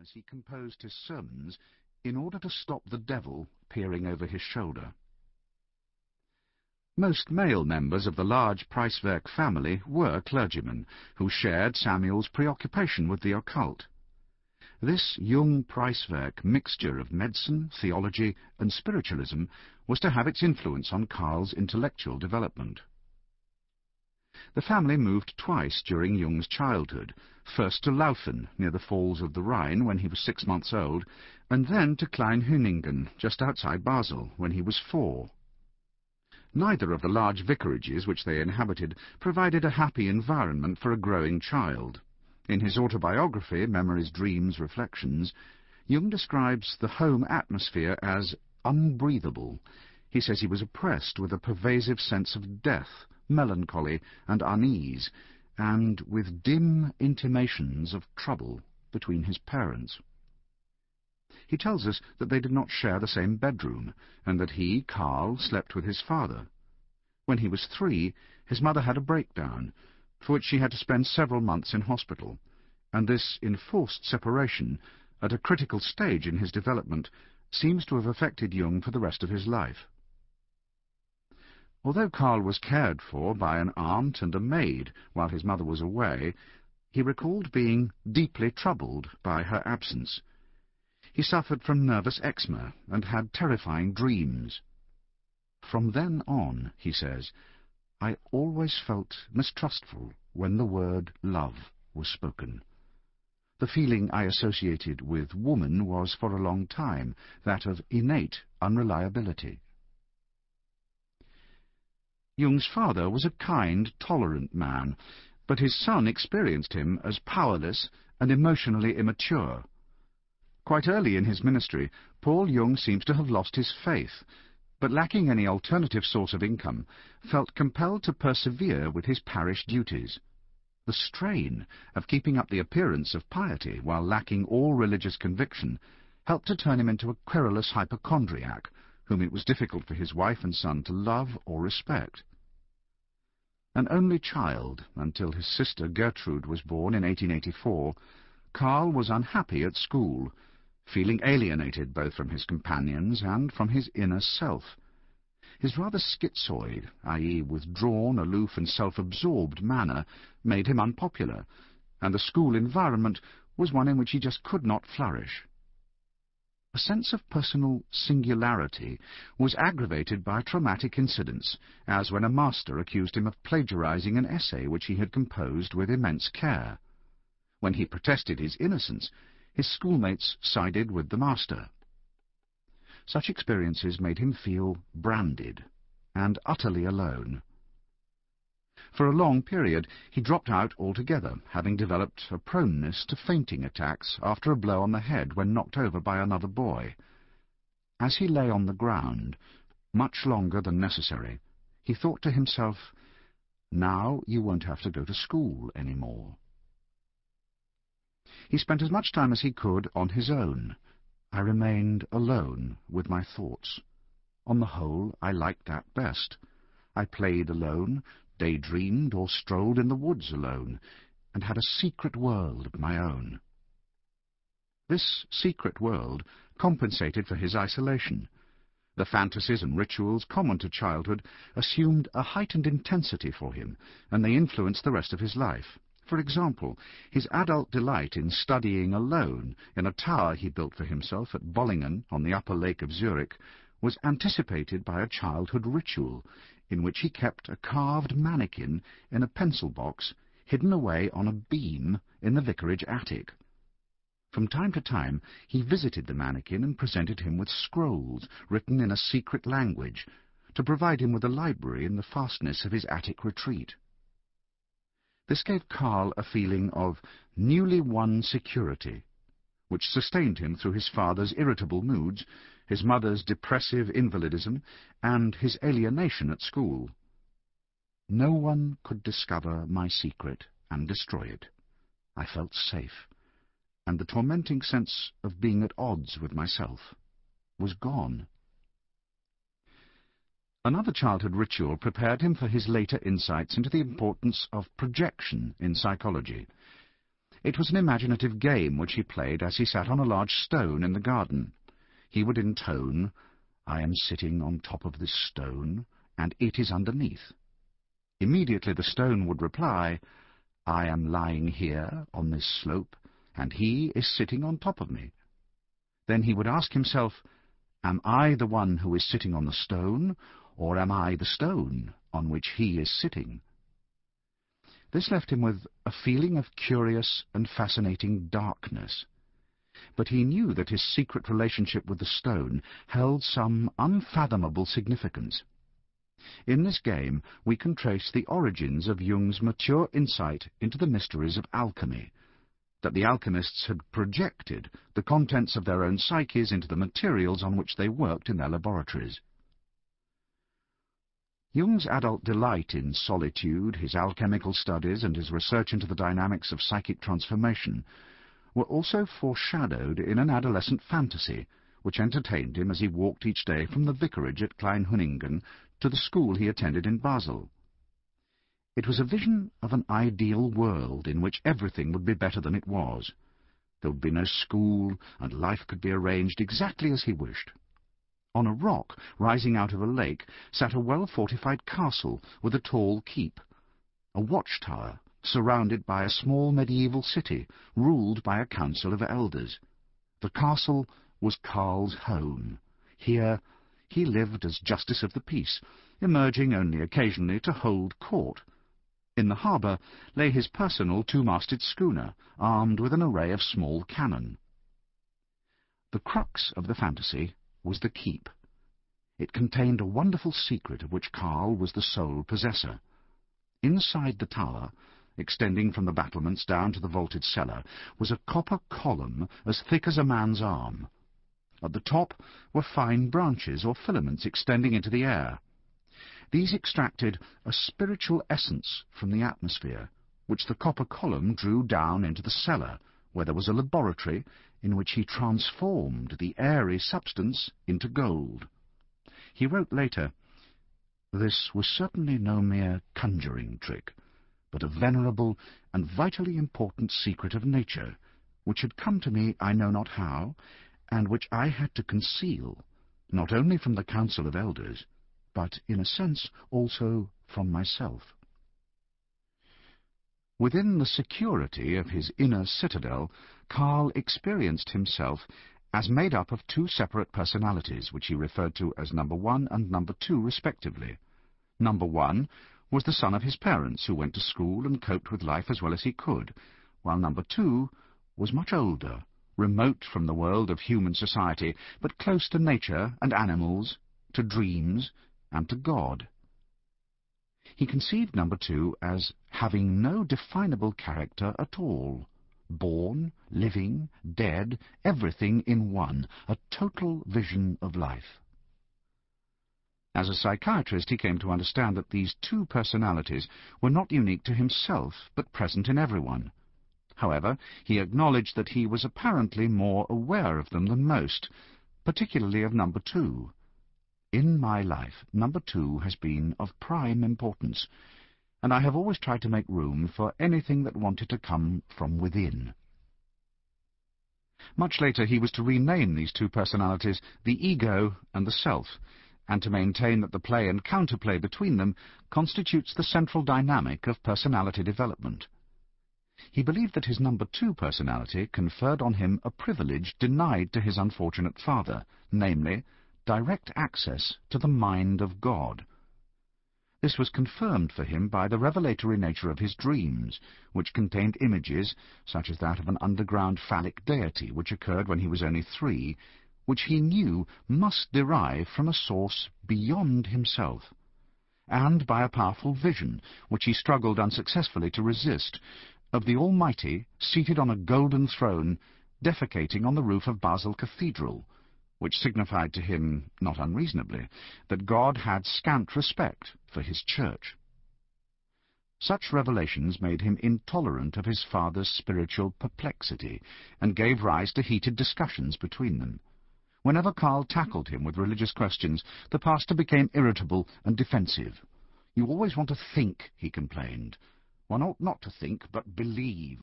as he composed his sermons in order to stop the devil peering over his shoulder. Most male members of the large Preiswerk family were clergymen who shared Samuel's preoccupation with the occult. This Jung Preiswerk mixture of medicine, theology, and spiritualism was to have its influence on Karl's intellectual development. The family moved twice during Jung's childhood, first to Laufen, near the falls of the Rhine, when he was six months old, and then to Klein Hüningen, just outside Basel, when he was four. Neither of the large vicarages which they inhabited provided a happy environment for a growing child. In his autobiography, Memories, Dreams, Reflections, Jung describes the home atmosphere as unbreathable. He says he was oppressed with a pervasive sense of death, melancholy, and unease, and with dim intimations of trouble between his parents. He tells us that they did not share the same bedroom, and that he, Karl, slept with his father. When he was three, his mother had a breakdown, for which she had to spend several months in hospital, and this enforced separation, at a critical stage in his development, seems to have affected Jung for the rest of his life. Although Karl was cared for by an aunt and a maid while his mother was away, he recalled being deeply troubled by her absence. He suffered from nervous eczema and had terrifying dreams. From then on, he says, I always felt mistrustful when the word love was spoken. The feeling I associated with woman was for a long time that of innate unreliability. Jung's father was a kind, tolerant man, but his son experienced him as powerless and emotionally immature. Quite early in his ministry, Paul Jung seems to have lost his faith but lacking any alternative source of income, felt compelled to persevere with his parish duties. The strain of keeping up the appearance of piety while lacking all religious conviction helped to turn him into a querulous hypochondriac, whom it was difficult for his wife and son to love or respect. An only child, until his sister Gertrude was born in 1884, Karl was unhappy at school, feeling alienated both from his companions and from his inner self. His rather schizoid, i.e. withdrawn, aloof and self-absorbed manner made him unpopular, and the school environment was one in which he just could not flourish. Sense of personal singularity was aggravated by traumatic incidents, as when a master accused him of plagiarizing an essay which he had composed with immense care. When he protested his innocence, his schoolmates sided with the master. Such experiences made him feel branded and utterly alone. For a long period he dropped out altogether, having developed a proneness to fainting attacks after a blow on the head when knocked over by another boy. As he lay on the ground, much longer than necessary, he thought to himself, now you won't have to go to school any more. He spent as much time as he could on his own. I remained alone with my thoughts. On the whole, I liked that best. I played alone, daydreamed, or strolled in the woods alone, and had a secret world of my own. This secret world compensated for his isolation. The fantasies and rituals common to childhood assumed a heightened intensity for him, and they influenced the rest of his life. For example, his adult delight in studying alone in a tower he built for himself at Bollingen on the upper lake of Zurich was anticipated by a childhood ritual in which he kept a carved mannequin in a pencil box hidden away on a beam in the vicarage attic. From time to time he visited the mannequin and presented him with scrolls written in a secret language to provide him with a library in the fastness of his attic retreat. This gave Karl a feeling of newly won security, which sustained him through his father's irritable moods, his mother's depressive invalidism, and his alienation at school. No one could discover my secret and destroy it. I felt safe, and the tormenting sense of being at odds with myself was gone. Another childhood ritual prepared him for his later insights into the importance of projection in psychology. It was an imaginative game which he played as he sat on a large stone in the garden. He would intone, I am sitting on top of this stone, and it is underneath. Immediately the stone would reply, I am lying here on this slope, and he is sitting on top of me. Then he would ask himself, Am I the one who is sitting on the stone, or am I the stone on which he is sitting? This left him with a feeling of curious and fascinating darkness. But he knew that his secret relationship with the stone held some unfathomable significance. In this game we can trace the origins of Jung's mature insight into the mysteries of alchemy, that the alchemists had projected the contents of their own psyches into the materials on which they worked in their laboratories. Jung's adult delight in solitude, his alchemical studies, and his research into the dynamics of psychic transformation were also foreshadowed in an adolescent fantasy which entertained him as he walked each day from the vicarage at Klein Kleinhüningen to the school he attended in Basel. It was a vision of an ideal world in which everything would be better than it was. There would be no school, and life could be arranged exactly as he wished. On a rock, rising out of a lake, sat a well-fortified castle with a tall keep, a watchtower surrounded by a small medieval city, ruled by a council of elders. The castle was Karl's home. Here he lived as justice of the peace, emerging only occasionally to hold court. In the harbour lay his personal two-masted schooner, armed with an array of small cannon. The crux of the fantasy was the keep. It contained a wonderful secret of which Karl was the sole possessor. Inside the tower, extending from the battlements down to the vaulted cellar, was a copper column as thick as a man's arm. At the top were fine branches or filaments extending into the air. These extracted a spiritual essence from the atmosphere, which the copper column drew down into the cellar, where there was a laboratory in which he transformed the airy substance into gold. He wrote later, This was certainly no mere conjuring trick, but a venerable and vitally important secret of nature, which had come to me I know not how, and which I had to conceal, not only from the Council of Elders, but in a sense also from myself. Within the security of his inner citadel, Karl experienced himself as made up of two separate personalities, which he referred to as number one and number two respectively. Number one was the son of his parents, who went to school and coped with life as well as he could, while number two was much older, remote from the world of human society, but close to nature and animals, to dreams, and to God. He conceived number two as having no definable character at all. Born, living, dead, everything in one, a total vision of life. As a psychiatrist, he came to understand that these two personalities were not unique to himself, but present in everyone. However, he acknowledged that he was apparently more aware of them than most, particularly of number two. In my life, number two has been of prime importance, and I have always tried to make room for anything that wanted to come from within. Much later he was to rename these two personalities the ego and the self, and to maintain that the play and counterplay between them constitutes the central dynamic of personality development. He believed that his number two personality conferred on him a privilege denied to his unfortunate father, namely, direct access to the mind of God. This was confirmed for him by the revelatory nature of his dreams, which contained images, such as that of an underground phallic deity which occurred when he was only three, which he knew must derive from a source beyond himself, and by a powerful vision, which he struggled unsuccessfully to resist, of the Almighty seated on a golden throne, defecating on the roof of Basel Cathedral, which signified to him, not unreasonably, that God had scant respect for his church. Such revelations made him intolerant of his father's spiritual perplexity, and gave rise to heated discussions between them. Whenever Karl tackled him with religious questions, the pastor became irritable and defensive. You always want to think, he complained. One ought not to think, but believe.